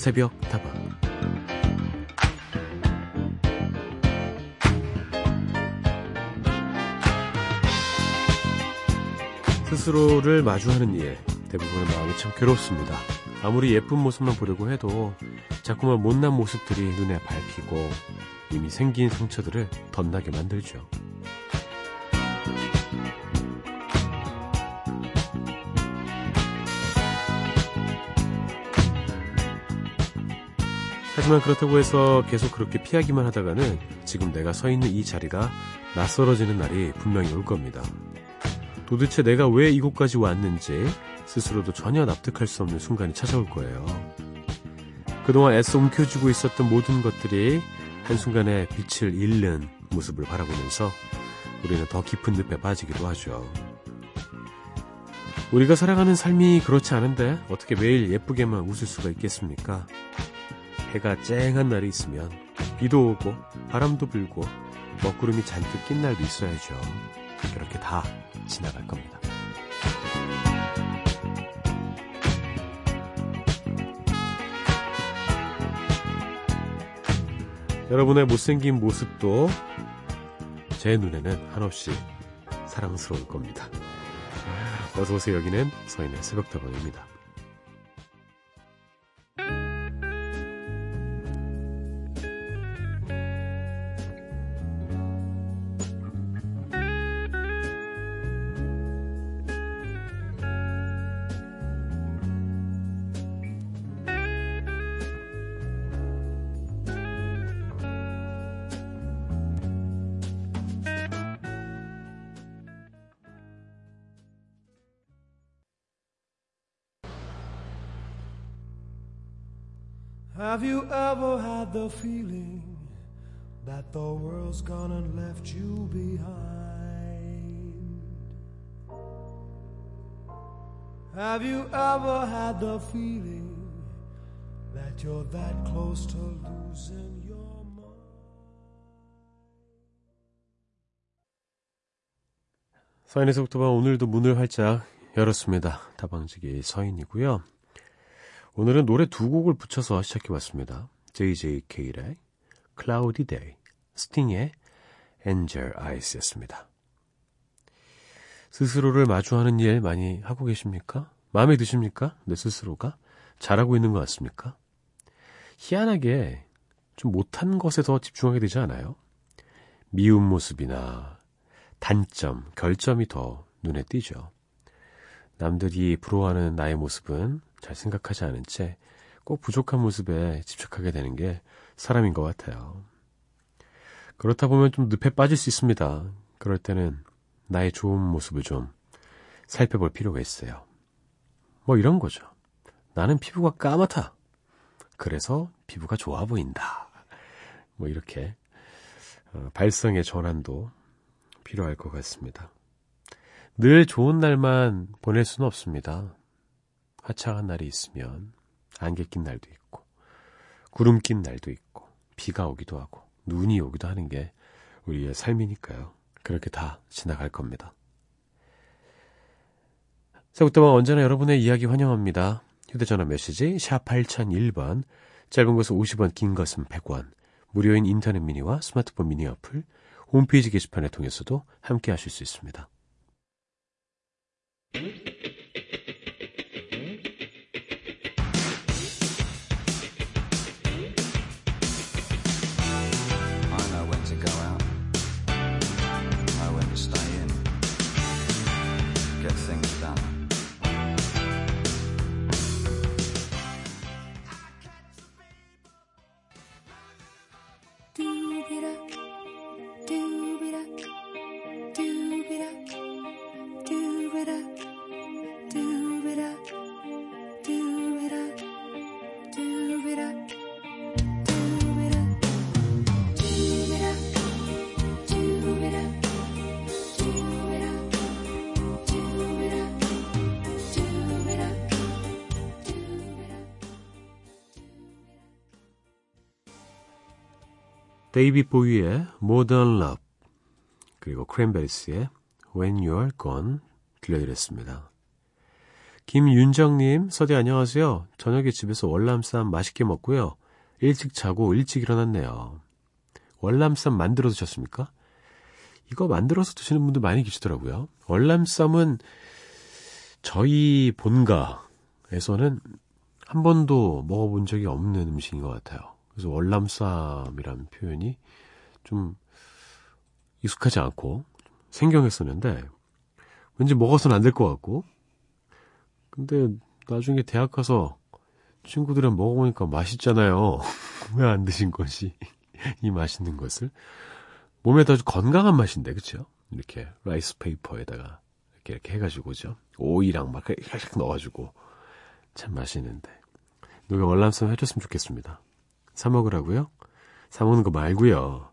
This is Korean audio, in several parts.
새벽 다방 스스로를 마주하는 일 대부분의 마음이 참 괴롭습니다. 아무리 예쁜 모습만 보려고 해도 자꾸만 못난 모습들이 눈에 밟히고 이미 생긴 상처들을 덧나게 만들죠. 하지만 그렇다고 해서 계속 그렇게 피하기만 하다가는 지금 내가 서 있는 이 자리가 낯설어지는 날이 분명히 올 겁니다. 도대체 내가 왜 이곳까지 왔는지 스스로도 전혀 납득할 수 없는 순간이 찾아올 거예요. 그동안 애써 움켜쥐고 있었던 모든 것들이 한순간에 빛을 잃는 모습을 바라보면서 우리는 더 깊은 늪에 빠지기도 하죠. 우리가 살아가는 삶이 그렇지 않은데 어떻게 매일 예쁘게만 웃을 수가 있겠습니까? 해가 쨍한 날이 있으면 비도 오고 바람도 불고 먹구름이 잔뜩 낀 날도 있어야죠. 그렇게 다 지나갈 겁니다. 여러분의 못생긴 모습도 제 눈에는 한없이 사랑스러울 겁니다. 어서오세요. 여기는 서인의 새벽다방입니다. The feeling that the world's gone and left you behind? Have you ever had the feeling that you're that close to losing your mind? 서인에서부터 오늘도 문을 활짝 열었습니다. 다방지기 서인이고요. 오늘은 노래 두 곡을 붙여서 시작해 봤습니다. JJK의 Cloudy Day, 스팅의 Angel Eyes였습니다. 스스로를 마주하는 일 많이 하고 계십니까? 마음에 드십니까? 내 스스로가? 잘하고 있는 것 같습니까? 희한하게 좀 못한 것에 더 집중하게 되지 않아요? 미운 모습이나 단점, 결점이 더 눈에 띄죠. 남들이 부러워하는 나의 모습은 잘 생각하지 않은 채 꼭 부족한 모습에 집착하게 되는 게 사람인 것 같아요. 그렇다 보면 좀 늪에 빠질 수 있습니다. 그럴 때는 나의 좋은 모습을 좀 살펴볼 필요가 있어요. 뭐 이런 거죠. 나는 피부가 까맣다. 그래서 피부가 좋아 보인다. 뭐 이렇게 어, 발성의 전환도 필요할 것 같습니다. 늘 좋은 날만 보낼 수는 없습니다. 화창한 날이 있으면 안개 낀 날도 있고 구름 낀 날도 있고 비가 오기도 하고 눈이 오기도 하는 게 우리의 삶이니까요. 그렇게 다 지나갈 겁니다. 새부터만 언제나 여러분의 이야기 환영합니다. 휴대전화 메시지 샵 8001번 짧은 것은 50원 긴 것은 100원 무료인 인터넷 미니와 스마트폰 미니 어플 홈페이지 게시판을 통해서도 함께 하실 수 있습니다. 데이비드 보위의 Modern Love 그리고 크랜베리스의 When You're Gone 들려드렸습니다. 김윤정님, 서디 안녕하세요. 저녁에 집에서 월남쌈 맛있게 먹고요. 일찍 자고 일찍 일어났네요. 월남쌈 만들어 드셨습니까? 이거 만들어서 드시는 분들 많이 계시더라고요. 월남쌈은 저희 본가에서는 한 번도 먹어본 적이 없는 음식인 것 같아요. 그래서 월남쌈이라는 표현이 좀 익숙하지 않고 생경했었는데 왠지 먹어서는 안 될 것 같고 근데 나중에 대학 가서 친구들이랑 먹어보니까 맛있잖아요. 왜 안 드신 것이 이 맛있는 것을 몸에 아주 건강한 맛인데 그쵸? 이렇게 라이스 페이퍼에다가 이렇게 이렇게 해가지고죠. 오이랑 막 살짝 넣어가지고 참 맛있는데 누가 월남쌈 해줬으면 좋겠습니다. 사 먹으라고요? 사 먹는 거 말고요.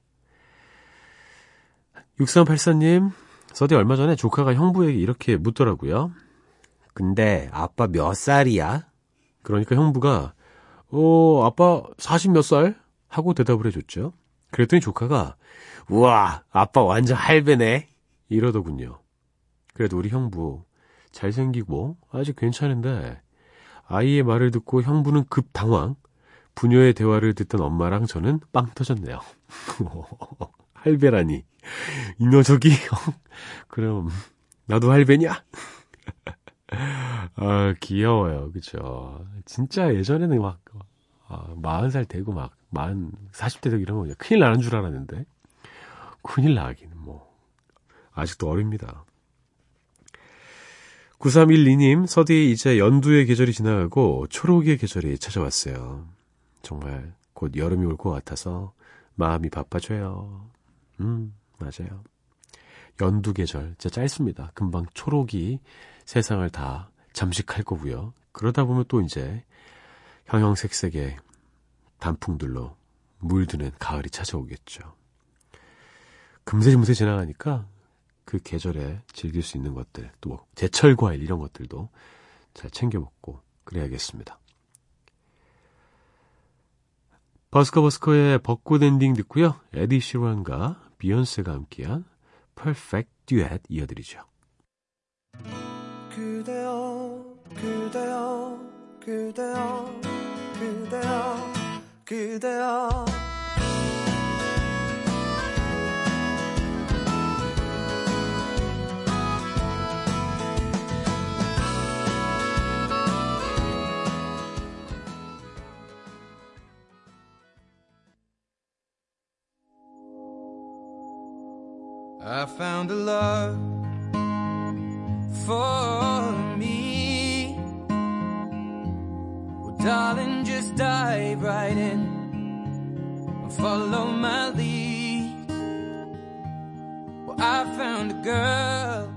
6384님, 서디 얼마 전에 조카가 형부에게 이렇게 묻더라고요. 근데 아빠 몇 살이야? 그러니까 형부가 어, 아빠 40 몇 살? 하고 대답을 해줬죠. 그랬더니 조카가 우와, 아빠 완전 할배네. 이러더군요. 그래도 우리 형부 잘생기고 아직 괜찮은데 아이의 말을 듣고 형부는 급 당황. 부녀의 대화를 듣던 엄마랑 저는 빵 터졌네요. 할배라니. 이 녀석이 그럼 나도 할배냐? 아, 귀여워요. 그쵸. 진짜 예전에는 막, 아, 40살 되고 막, 40, 40대 되고 이러면 큰일 나는 줄 알았는데. 큰일 나기는 뭐. 아직도 어립니다. 9312님, 서디 이제 연두의 계절이 지나가고 초록의 계절이 찾아왔어요. 정말 곧 여름이 올 것 같아서 마음이 바빠져요. 음, 맞아요. 연두 계절, 진짜 짧습니다. 금방 초록이 세상을 다 잠식할 거고요. 그러다 보면 또 이제 형형색색의 단풍들로 물드는 가을이 찾아오겠죠. 금세금세 지나가니까 그 계절에 즐길 수 있는 것들, 또 제철 과일 이런 것들도 잘 챙겨 먹고 그래야겠습니다. 버스커버스커의 벚꽃 엔딩 듣고요. 에드 시런과 비욘세가 함께한 Perfect Duet 이어드리죠. 그대여 그대여 그대여 그대여 그대여 I found a love for me. Well, darling, just dive right in and follow my lead. Well, I found a girl.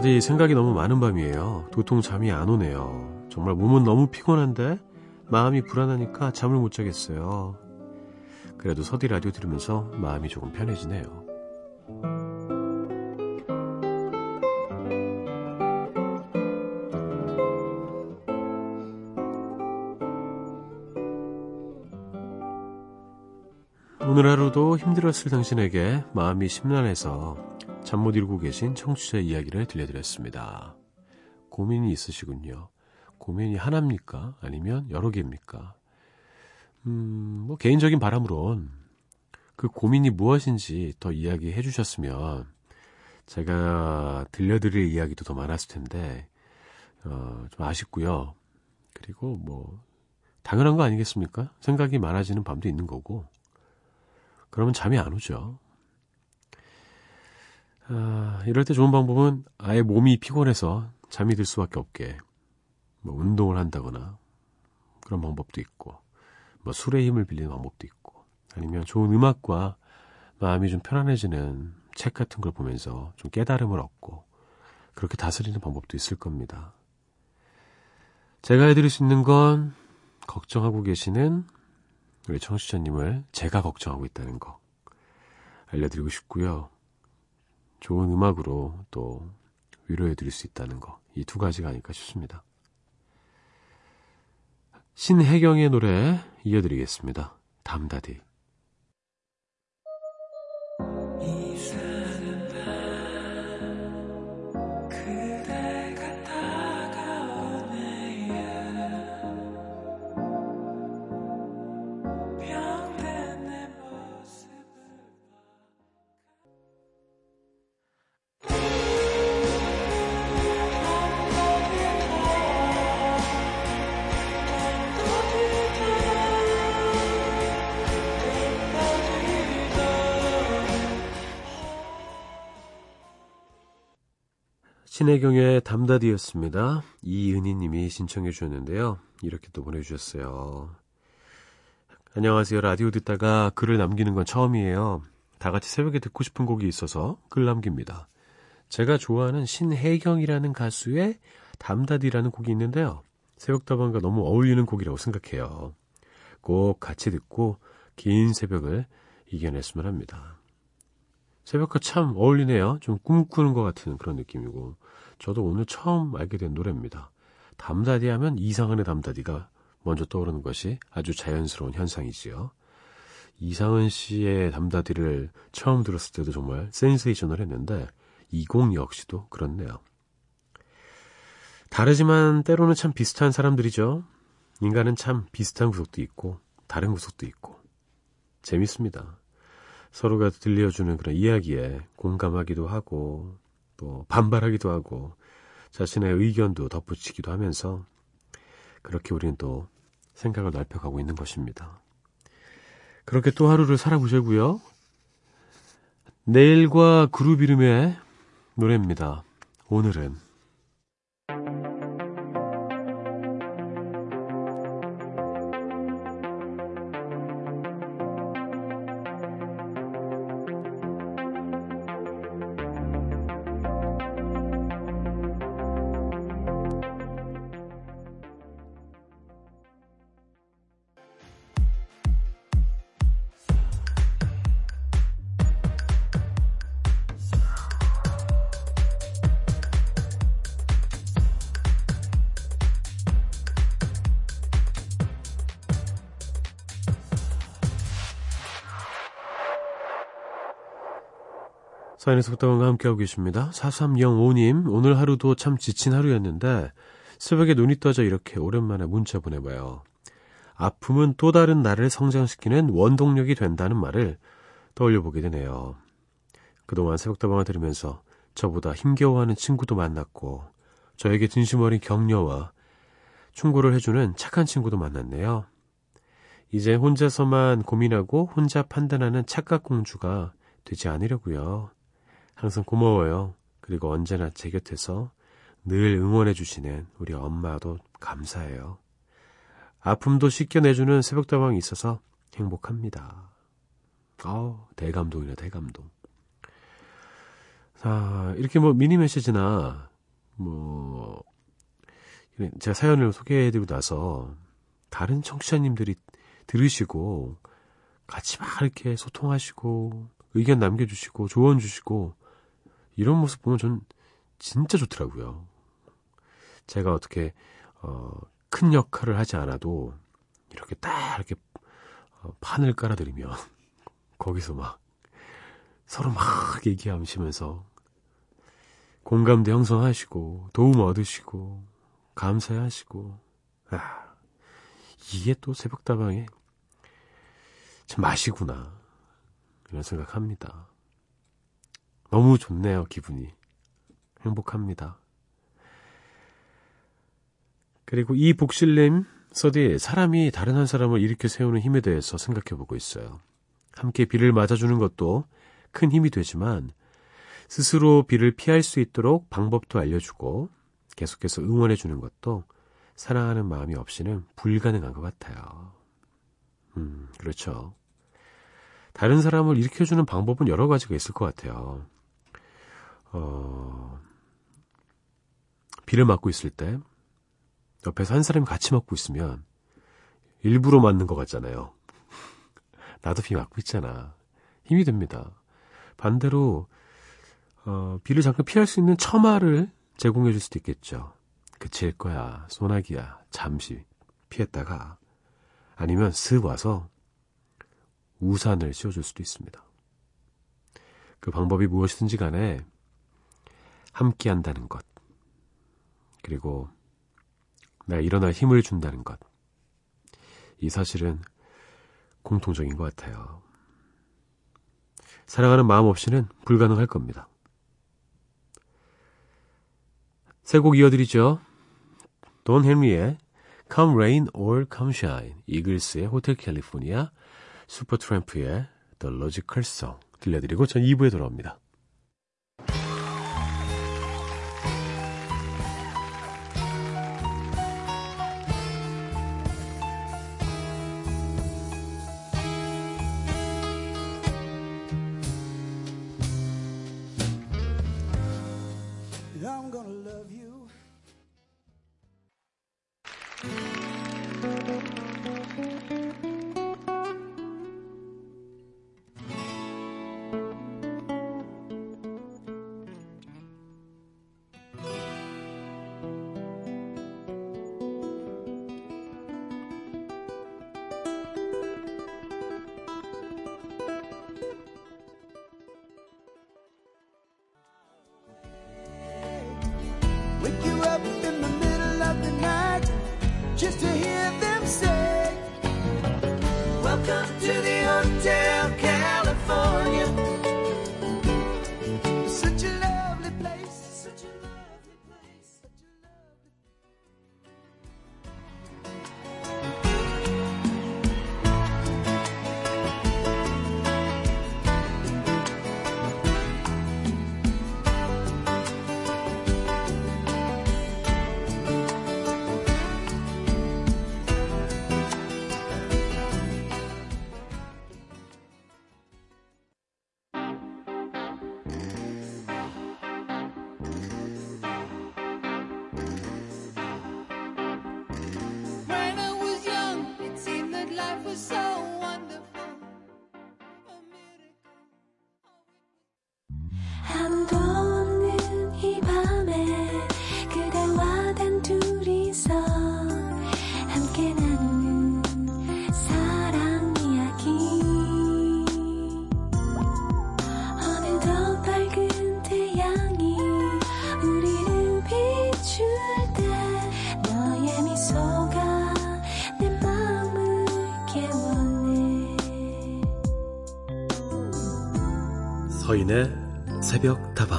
서디 생각이 너무 많은 밤이에요. 도통 잠이 안 오네요. 정말 몸은 너무 피곤한데 마음이 불안하니까 잠을 못 자겠어요. 그래도 서디 라디오 들으면서 마음이 조금 편해지네요. 오늘 하루도 힘들었을 당신에게 마음이 심란해서 잠 못 이루고 계신 청취자 이야기를 들려드렸습니다. 고민이 있으시군요. 고민이 하나입니까? 아니면 여러 개입니까? 음, 뭐 개인적인 바람으론 그 고민이 무엇인지 더 이야기해 주셨으면 제가 들려드릴 이야기도 더 많았을 텐데 어, 좀 아쉽고요. 그리고 뭐 당연한 거 아니겠습니까? 생각이 많아지는 밤도 있는 거고 그러면 잠이 안 오죠. 아, 이럴 때 좋은 방법은 아예 몸이 피곤해서 잠이 들 수밖에 없게 뭐 운동을 한다거나 그런 방법도 있고 뭐 술의 힘을 빌리는 방법도 있고 아니면 좋은 음악과 마음이 좀 편안해지는 책 같은 걸 보면서 좀 깨달음을 얻고 그렇게 다스리는 방법도 있을 겁니다. 제가 해드릴 수 있는 건 걱정하고 계시는 우리 청취자님을 제가 걱정하고 있다는 거 알려드리고 싶고요. 좋은 음악으로 또 위로해 드릴 수 있다는 거. 이 두 가지가 아닐까 싶습니다. 신혜경의 노래 이어드리겠습니다. 담다디. 신혜경의 담다디였습니다. 이은희 님이 신청해 주셨는데요. 이렇게 또 보내주셨어요. 안녕하세요. 라디오 듣다가 글을 남기는 건 처음이에요. 다 같이 새벽에 듣고 싶은 곡이 있어서 글 남깁니다. 제가 좋아하는 신혜경이라는 가수의 담다디라는 곡이 있는데요. 새벽다방과 너무 어울리는 곡이라고 생각해요. 꼭 같이 듣고 긴 새벽을 이겨냈으면 합니다. 새벽과 참 어울리네요. 좀 꿈꾸는 것 같은 그런 느낌이고. 저도 오늘 처음 알게 된 노래입니다. 담다디 하면 이상한의 담다디가 먼저 떠오르는 것이 아주 자연스러운 현상이지요. 이상은 씨의 담다디를 처음 들었을 때도 정말 센세이션을 했는데 이 곡 역시도 그렇네요. 다르지만 때로는 참 비슷한 사람들이죠. 인간은 참 비슷한 구석도 있고 다른 구석도 있고 재밌습니다. 서로가 들려주는 그런 이야기에 공감하기도 하고 또 반발하기도 하고 자신의 의견도 덧붙이기도 하면서 그렇게 우리는 또 생각을 넓혀가고 있는 것입니다. 그렇게 또 하루를 살아보자고요. 내일과 그룹 이름의 노래입니다. 오늘은 사인의 속담과 함께하고 계십니다. 4305님, 오늘 하루도 참 지친 하루였는데, 새벽에 눈이 떠져 이렇게 오랜만에 문자 보내봐요. 아픔은 또 다른 나를 성장시키는 원동력이 된다는 말을 떠올려보게 되네요. 그동안 새벽다방을 들으면서 저보다 힘겨워하는 친구도 만났고, 저에게 진심 어린 격려와 충고를 해주는 착한 친구도 만났네요. 이제 혼자서만 고민하고 혼자 판단하는 착각 공주가 되지 않으려고요. 항상 고마워요. 그리고 언제나 제 곁에서 늘 응원해 주시는 우리 엄마도 감사해요. 아픔도 씻겨내주는 새벽다방이 있어서 행복합니다. 아우, 대감동이네, 대감동. 자, 이렇게 뭐 미니 메시지나, 뭐, 제가 사연을 소개해드리고 나서 다른 청취자님들이 들으시고 같이 막 이렇게 소통하시고 의견 남겨주시고 조언 주시고 이런 모습 보면 전 진짜 좋더라고요. 제가 어떻게 어, 큰 역할을 하지 않아도 이렇게 딱 이렇게 어, 판을 깔아드리면 거기서 막 서로 막 얘기하시면서 공감대 형성하시고 도움 얻으시고 감사하시고 아 이게 또 새벽다방의 참 맛이구나 이런 생각합니다. 너무 좋네요, 기분이. 행복합니다. 그리고 이 복실님, 서디, 사람이 다른 한 사람을 일으켜 세우는 힘에 대해서 생각해 보고 있어요. 함께 비를 맞아주는 것도 큰 힘이 되지만, 스스로 비를 피할 수 있도록 방법도 알려주고 계속해서 응원해 주는 것도 사랑하는 마음이 없이는 불가능한 것 같아요. 음, 그렇죠. 다른 사람을 일으켜주는 방법은 여러 가지가 있을 것 같아요. 어, 비를 맞고 있을 때 옆에서 한 사람이 같이 맞고 있으면 일부러 맞는 것 같잖아요. 나도 비 맞고 있잖아. 힘이 됩니다. 반대로 어, 비를 잠깐 피할 수 있는 처마를 제공해 줄 수도 있겠죠. 그칠 거야. 소나기야. 잠시 피했다가 아니면 슥 와서 우산을 씌워줄 수도 있습니다. 그 방법이 무엇이든지 간에 함께 한다는 것. 그리고 내가 일어날 힘을 준다는 것. 이 사실은 공통적인 것 같아요. 사랑하는 마음 없이는 불가능할 겁니다. 세 곡 이어드리죠. 돈 헨리의 Come Rain or Come Shine, 이글스의 호텔 캘리포니아, 슈퍼트램프의 The Logical Song 들려드리고 전 2부에 돌아옵니다. to hear them say, Welcome to the Hotel. 서인의 새벽 다방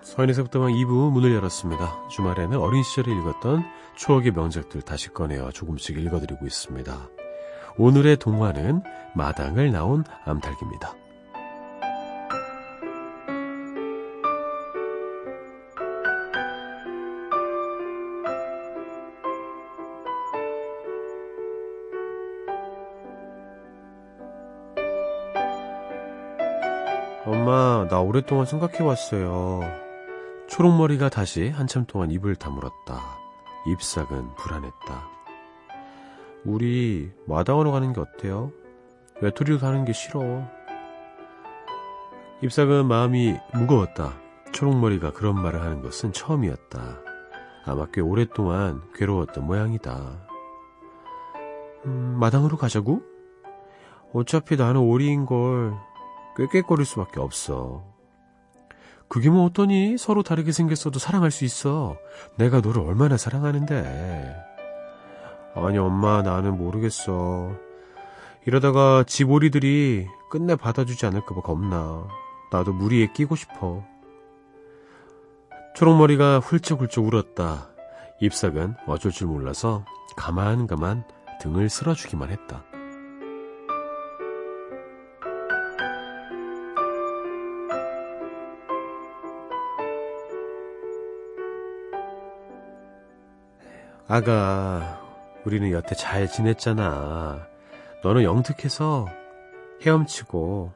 서인의 새벽 다방 2부 문을 열었습니다. 주말에는 어린 시절에 읽었던 추억의 명작들 다시 꺼내어 조금씩 읽어드리고 있습니다. 오늘의 동화는 마당을 나온 암탉입니다. 오랫동안 생각해왔어요. 초록머리가 다시 한참 동안 입을 다물었다. 잎삭은 불안했다. 우리 마당으로 가는 게 어때요? 외톨이로 가는 게 싫어. 잎삭은 마음이 무거웠다. 초록머리가 그런 말을 하는 것은 처음이었다. 아마 꽤 오랫동안 괴로웠던 모양이다. 음, 마당으로 가자고? 어차피 나는 오리인 걸 꾀꾀거릴 수밖에 없어. 그게 뭐 어떠니? 서로 다르게 생겼어도 사랑할 수 있어. 내가 너를 얼마나 사랑하는데. 아니, 엄마, 나는 모르겠어. 이러다가 집 오리들이 끝내 받아주지 않을까봐 겁나. 나도 무리에 끼고 싶어. 초록머리가 훌쩍훌쩍 울었다. 잎삭은 어쩔 줄 몰라서 가만가만 등을 쓸어주기만 했다. 아가, 우리는 여태 잘 지냈잖아. 너는 영특해서 헤엄치고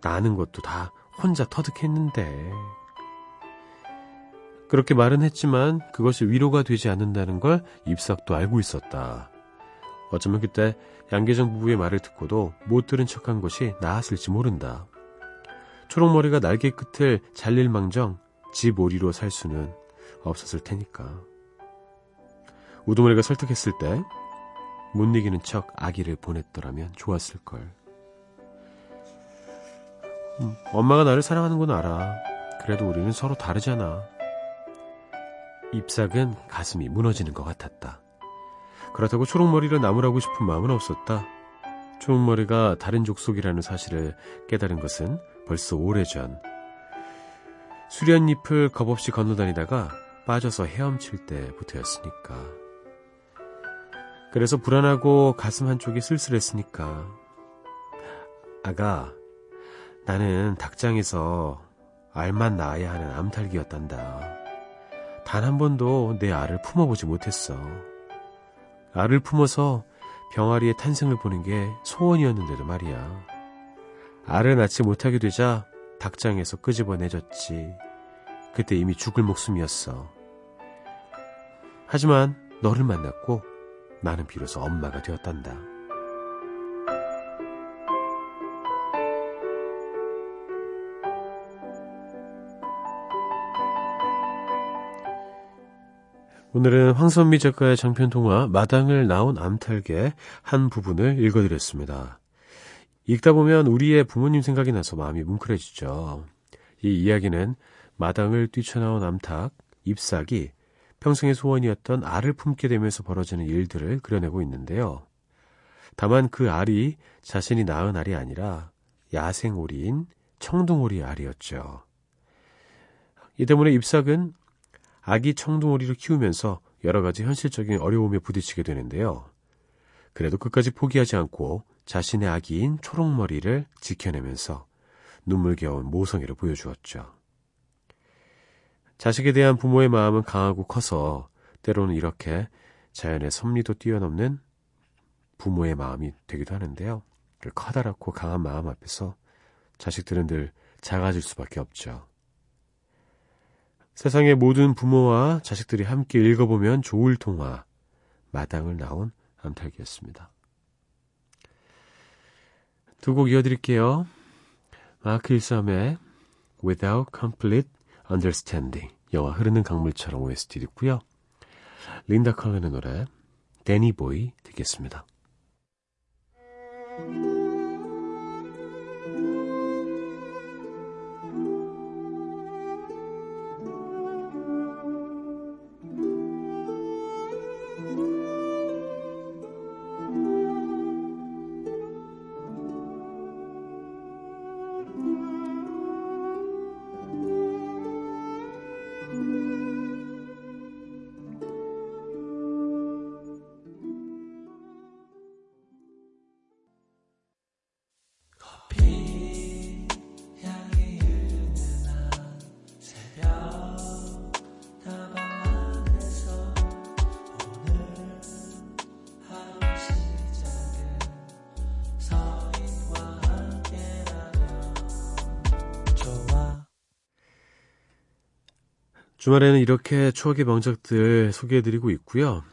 나는 것도 다 혼자 터득했는데. 그렇게 말은 했지만 그것이 위로가 되지 않는다는 걸 입삭도 알고 있었다. 어쩌면 그때 양계정 부부의 말을 듣고도 못 들은 척한 것이 나았을지 모른다. 초록머리가 날개 끝을 잘릴 망정 집 오리로 살 수는 없었을 테니까. 우두머리가 설득했을 때 못 이기는 척 아기를 보냈더라면 좋았을 걸. 음, 엄마가 나를 사랑하는 건 알아. 그래도 우리는 서로 다르잖아. 잎삭은 가슴이 무너지는 것 같았다. 그렇다고 초록머리를 나무라고 싶은 마음은 없었다. 초록머리가 다른 족속이라는 사실을 깨달은 것은 벌써 오래전. 수련잎을 겁없이 건너다니다가 빠져서 헤엄칠 때부터였으니까. 그래서 불안하고 가슴 한쪽이 쓸쓸했으니까. 아가, 나는 닭장에서 알만 낳아야 하는 암탉이었단다. 단 한 번도 내 알을 품어보지 못했어. 알을 품어서 병아리의 탄생을 보는 게 소원이었는데도 말이야. 알을 낳지 못하게 되자 닭장에서 끄집어내졌지. 그때 이미 죽을 목숨이었어. 하지만 너를 만났고 나는 비로소 엄마가 되었단다. 오늘은 황선미 작가의 장편 동화 마당을 나온 암탉의 한 부분을 읽어드렸습니다. 읽다 보면 우리의 부모님 생각이 나서 마음이 뭉클해지죠. 이 이야기는 마당을 뛰쳐나온 암탉, 잎삭이 평생의 소원이었던 알을 품게 되면서 벌어지는 일들을 그려내고 있는데요. 다만 그 알이 자신이 낳은 알이 아니라 야생오리인 청둥오리 알이었죠. 이 때문에 잎삭은 아기 청둥오리를 키우면서 여러 가지 현실적인 어려움에 부딪히게 되는데요. 그래도 끝까지 포기하지 않고 자신의 아기인 초록머리를 지켜내면서 눈물겨운 모성애를 보여주었죠. 자식에 대한 부모의 마음은 강하고 커서 때로는 이렇게 자연의 섭리도 뛰어넘는 부모의 마음이 되기도 하는데요. 그 커다랗고 강한 마음 앞에서 자식들은 늘 작아질 수밖에 없죠. 세상의 모든 부모와 자식들이 함께 읽어보면 좋을 통화, 마당을 나온 암탉이었습니다. 두 곡 이어드릴게요. 마크 일삼의 Without Complete Understanding 영화 흐르는 강물처럼 OST 듣고요. 린다 컬런의 노래 데니 보이 듣겠습니다. 주말에는 이렇게 추억의 명작들 소개해드리고 있고요.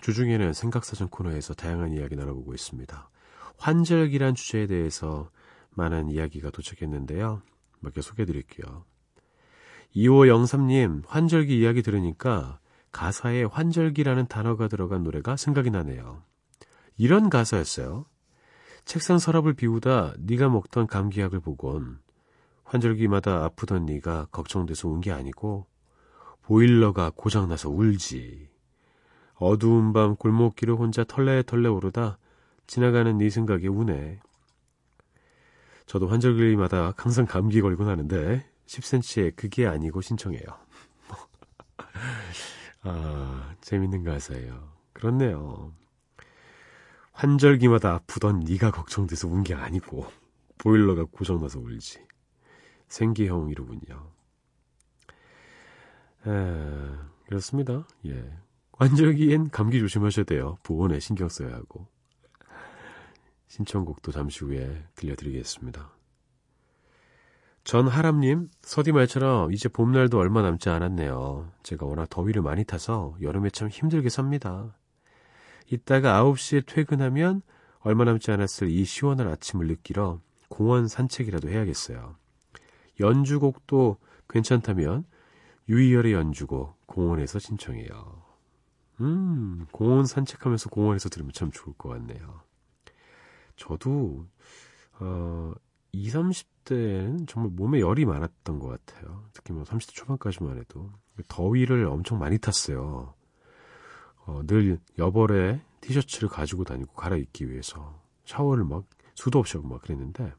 주중에는 생각사전 코너에서 다양한 이야기 나눠보고 있습니다. 환절기란 주제에 대해서 많은 이야기가 도착했는데요. 몇 개 소개해드릴게요. 2503님, 환절기 이야기 들으니까 가사에 환절기라는 단어가 들어간 노래가 생각이 나네요. 이런 가사였어요. 책상 서랍을 비우다 네가 먹던 감기약을 보곤 환절기마다 아프던 네가 걱정돼서 운 게 아니고 보일러가 고장나서 울지. 어두운 밤 골목길을 혼자 털레털레 오르다 지나가는 네 생각에 우네. 저도 환절기마다 항상 감기 걸곤 하는데 10cm의 그게 아니고 신청해요. 아, 재밌는 가사예요. 그렇네요. 환절기마다 아프던 네가 걱정돼서 운 게 아니고 보일러가 고장나서 울지. 생기형이로군요. 에, 그렇습니다. 예. 환절기엔 감기 조심하셔야 돼요. 보온에 신경 써야 하고. 신청곡도 잠시 후에 들려드리겠습니다. 전하람님, 서디 말처럼 이제 봄날도 얼마 남지 않았네요. 제가 워낙 더위를 많이 타서 여름에 참 힘들게 삽니다. 이따가 9시에 퇴근하면 얼마 남지 않았을 이 시원한 아침을 느끼러 공원 산책이라도 해야겠어요. 연주곡도 괜찮다면 유이열의 연주곡 공원에서 신청해요. 음, 공원 산책하면서 공원에서 들으면 참 좋을 것 같네요. 저도, 어, 20, 30대에는 정말 몸에 열이 많았던 것 같아요. 특히 뭐 30대 초반까지만 해도. 더위를 엄청 많이 탔어요. 어, 늘 여벌에 티셔츠를 가지고 다니고 갈아입기 위해서 샤워를 막 수도 없이 하고 막 그랬는데,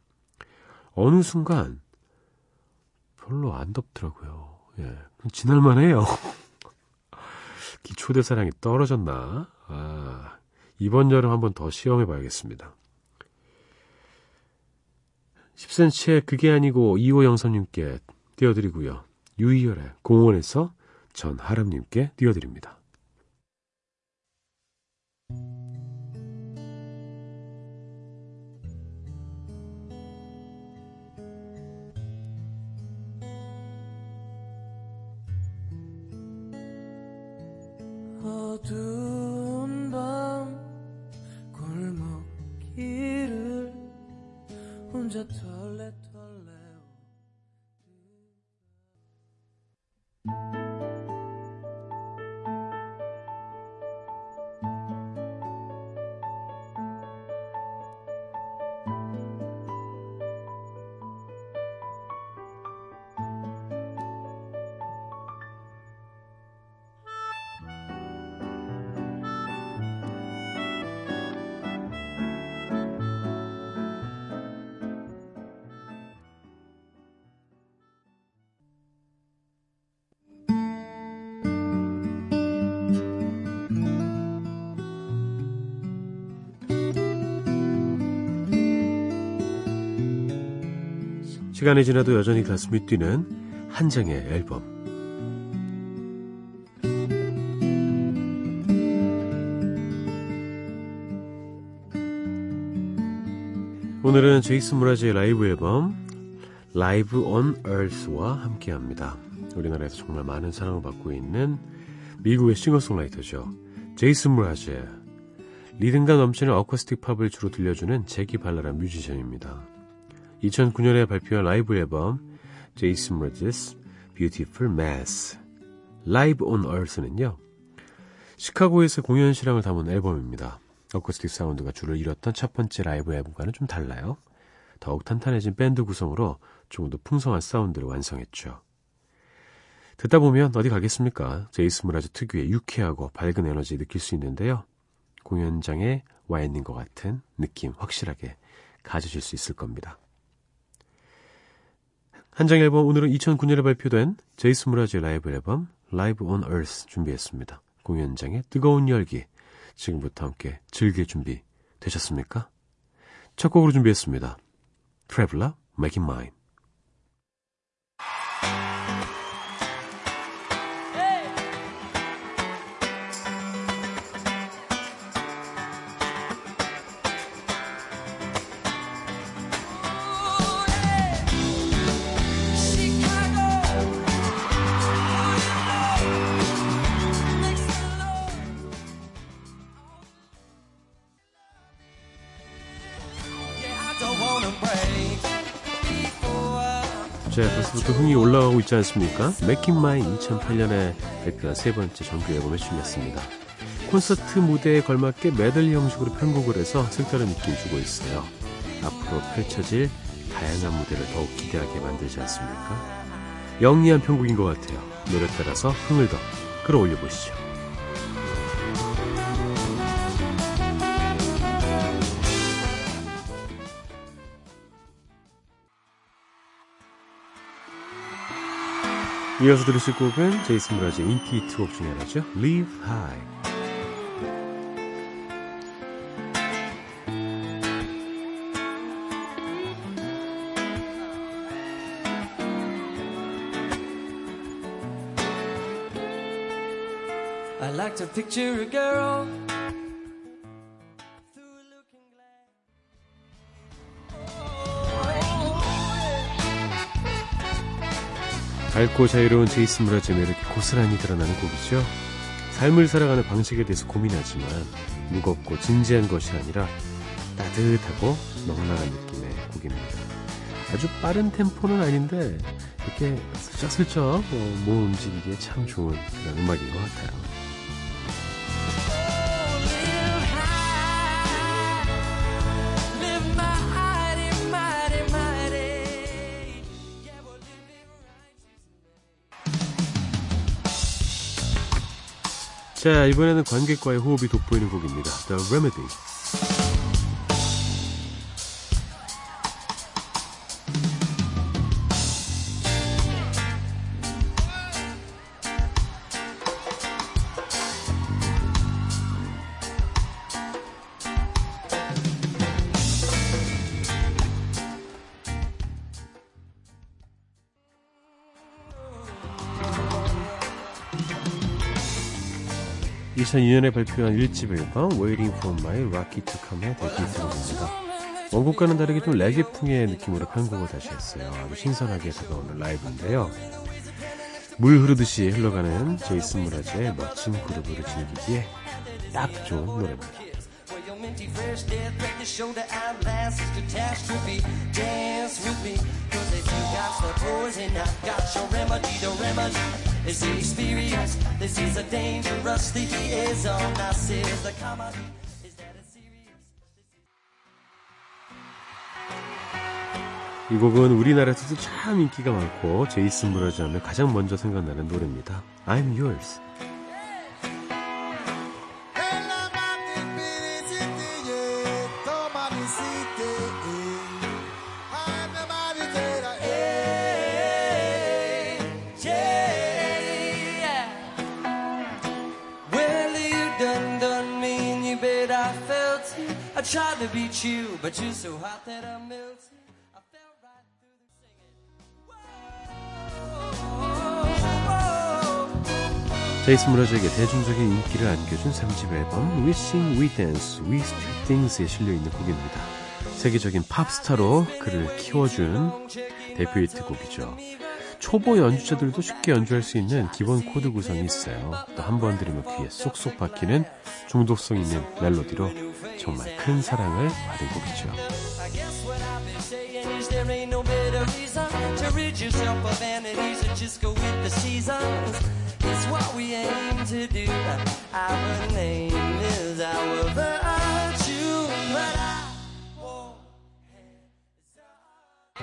어느 순간 별로 안 덥더라고요. 예. 지날만 해요. 기초대사량이 떨어졌나? 아, 이번 여름 한번 더 시험해 봐야겠습니다. 10cm의 그게 아니고 2호 영선님께 띄워드리고요. 유이열의 공원에서 전하람님께 띄워드립니다. 어두운 밤 골목길을 혼자 털레 시간이 지나도 여전히 가슴이 뛰는 한 장의 앨범. 오늘은 제이슨 므라즈의 라이브 앨범 Live on Earth와 함께합니다. 우리나라에서 정말 많은 사랑을 받고 있는 미국의 싱어송라이터죠. 제이슨 므라즈 리듬감 넘치는 어쿠스틱 팝을 주로 들려주는 재기 발랄한 뮤지션입니다. 2009년에 발표한 라이브 앨범 Jason Mraz's Beautiful Mess Live on Earth는요. 시카고에서 공연 실황을 담은 앨범입니다. 어쿠스틱 사운드가 주를 이뤘던 첫 번째 라이브 앨범과는 좀 달라요. 더욱 탄탄해진 밴드 구성으로 조금 더 풍성한 사운드를 완성했죠. 듣다 보면 어디 가겠습니까? 제이슨 므라즈 특유의 유쾌하고 밝은 에너지 느낄 수 있는데요. 공연장에 와 있는 것 같은 느낌 확실하게 가지실 수 있을 겁니다. 한장 앨범 오늘은 2009년에 발표된 제이스 무라지의 라이브 앨범 Live on Earth 준비했습니다. 공연장의 뜨거운 열기 지금부터 함께 즐길 준비 되셨습니까? 첫 곡으로 준비했습니다. Mine 자, 벌써부 터 흥이 올라가고 있지 않습니까? 맥킹 마인 2008년에 발표한 세 번째 정규 앨범에 출렸습니다. 콘서트 무대에 걸맞게 메들리 형식으로 편곡을 해서 색다른 느낌 주고 있어요. 앞으로 펼쳐질 다양한 무대를 더욱 기대하게 만들지 않습니까? 영리한 편곡인 것 같아요. 노래 따라서 흥을 더 끌어올려 보시죠. 이어서 들으실 곡은 제이슨 브라즈의 인기 히트곡 중에 하나죠. Live High. I like to picture a girl 밝고 자유로운 제이슨 브라즈의 매력이 고스란히 드러나는 곡이죠. 삶을 살아가는 방식에 대해서 고민하지만 무겁고 진지한 것이 아니라 따뜻하고 넉넉한 느낌의 곡입니다. 아주 빠른 템포는 아닌데 이렇게 슬쩍슬쩍 어, 몸 움직이기에 참 좋은 그런 음악인 것 같아요. 자 이번에는 관객과의 호흡이 돋보이는 곡입니다. The Remedy. (2002년에) 발표한 1집 앨범 (Waiting for My Rocky to Come의 데뷔곡입니다. 원곡과는 다르게 좀 레게풍의 느낌으로 편곡을 다시 했어요. 아주 신선하게 다가오는 라이브인데요. 물 흐르듯이 흘러가는 제이슨 무라즈의 멋진 그룹을 즐기기에 딱 좋은 노래입니다. The experience. This is a dangerous liaison. Comedy. Is a serious? 이 곡은 우리나라에서도 참 인기가 많고 제이슨 하면 가장 먼저 생각나는 노래입니다. I'm Yours. Beat you, but you're so hot that I melted. I fell right through the singing. 제이슨 므라즈에게 대중적인 인기를 안겨준 3집 앨범 We Sing, We Dance, We Steal Things에 실려있는 곡입니다. 세계적인 팝스타로 그를 키워준 대표 히트곡이죠. 초보 연주자들도 쉽게 연주할 수 있는 기본 코드 구성이 있어요. 또 한 번 들으면 귀에 쏙쏙 박히는 중독성 있는 멜로디로 정말 큰 사랑을 받은 곡이죠.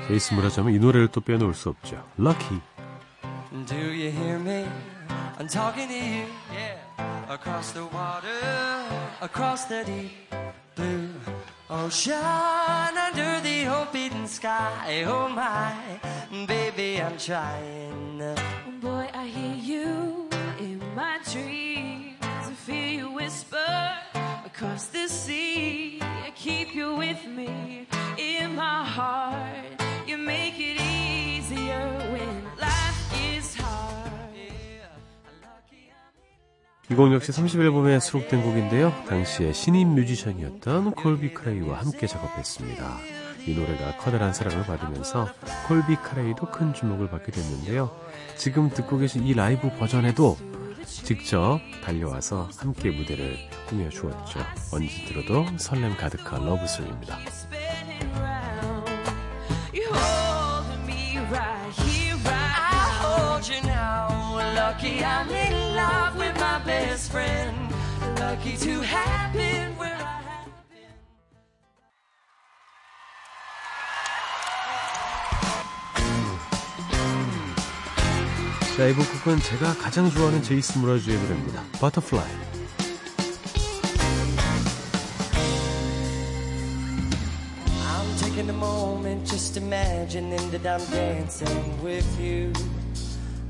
제이슨 무라즈 하면 이 노래를 또 빼놓을 수 없죠. Lucky. Do you hear me? I'm talking to you, yeah. Across the water, across the deep blue ocean, under the open sky. Oh my, baby, I'm trying. Boy, I hear you in my dreams. I feel you whisper across the sea. I keep you with me in my heart. You make it easier when life is hard. 이곡 역시 30앨범에 수록된 곡인데요. 당시에 신인 뮤지션이었던 콜비 카레이와 함께 작업했습니다. 이 노래가 커다란 사랑을 받으면서 콜비 카레이도 큰 주목을 받게 됐는데요. 지금 듣고 계신 이 라이브 버전에도 직접 달려와서 함께 무대를 꾸며주었죠. 언제 들어도 설렘 가득한 러브송입니다. Right here, right I now. hold you now. Lucky I'm in love with my best friend. Lucky to have been where I have been. 자, 이번 곡은 제가 가장 좋아하는 제이슨 무라즈의 노래입니다. Butterfly. Just imagining that I'm dancing with you.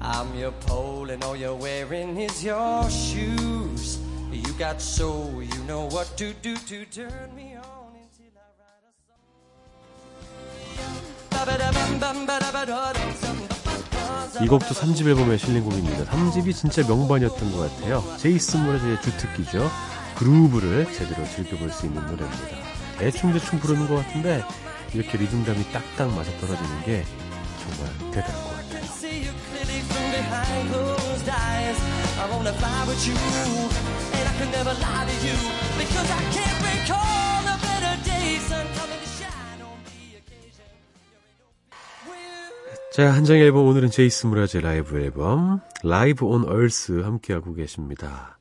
I'm your pole and all you're wearing is your shoes. You got soul, you know what to do to turn me on until I write a song. 이 곡도 3집 앨범에 실린 곡입니다. 3집이 진짜 명반이었던 것 같아요. 제이슨 모라즈의 주특기죠. 그루브를 제대로 즐겨볼 수 있는 노래입니다. 대충대충 부르는 것 같은데 이렇게 리듬감이 딱딱 맞아 떨어지는 게 정말 대단한 것 같아요. 자, 한 장의 앨범 오늘은 제이슨 므라즈 라이브 앨범 Live on Earth 함께하고 계십니다.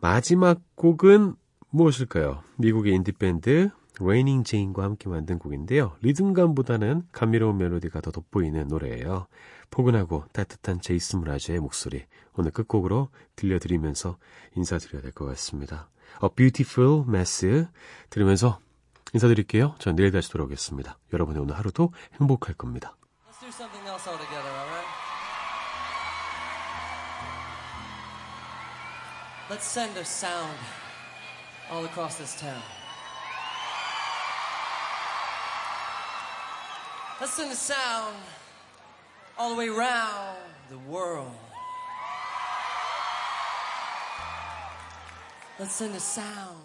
마지막 곡은 무엇일까요? 미국의 인디밴드 레이닝 제인과 함께 만든 곡인데요. 리듬감보다는 감미로운 멜로디가 더 돋보이는 노래예요. 포근하고 따뜻한 제이슨 므라즈의 목소리 오늘 끝곡으로 들려드리면서 인사드려야 될 것 같습니다. A Beautiful Mess 들으면서 인사드릴게요. 전 내일 다시 돌아오겠습니다. 여러분의 오늘 하루도 행복할 겁니다. Let's send a sound all across this town. Let's send a sound all the way around the world. Let's send a sound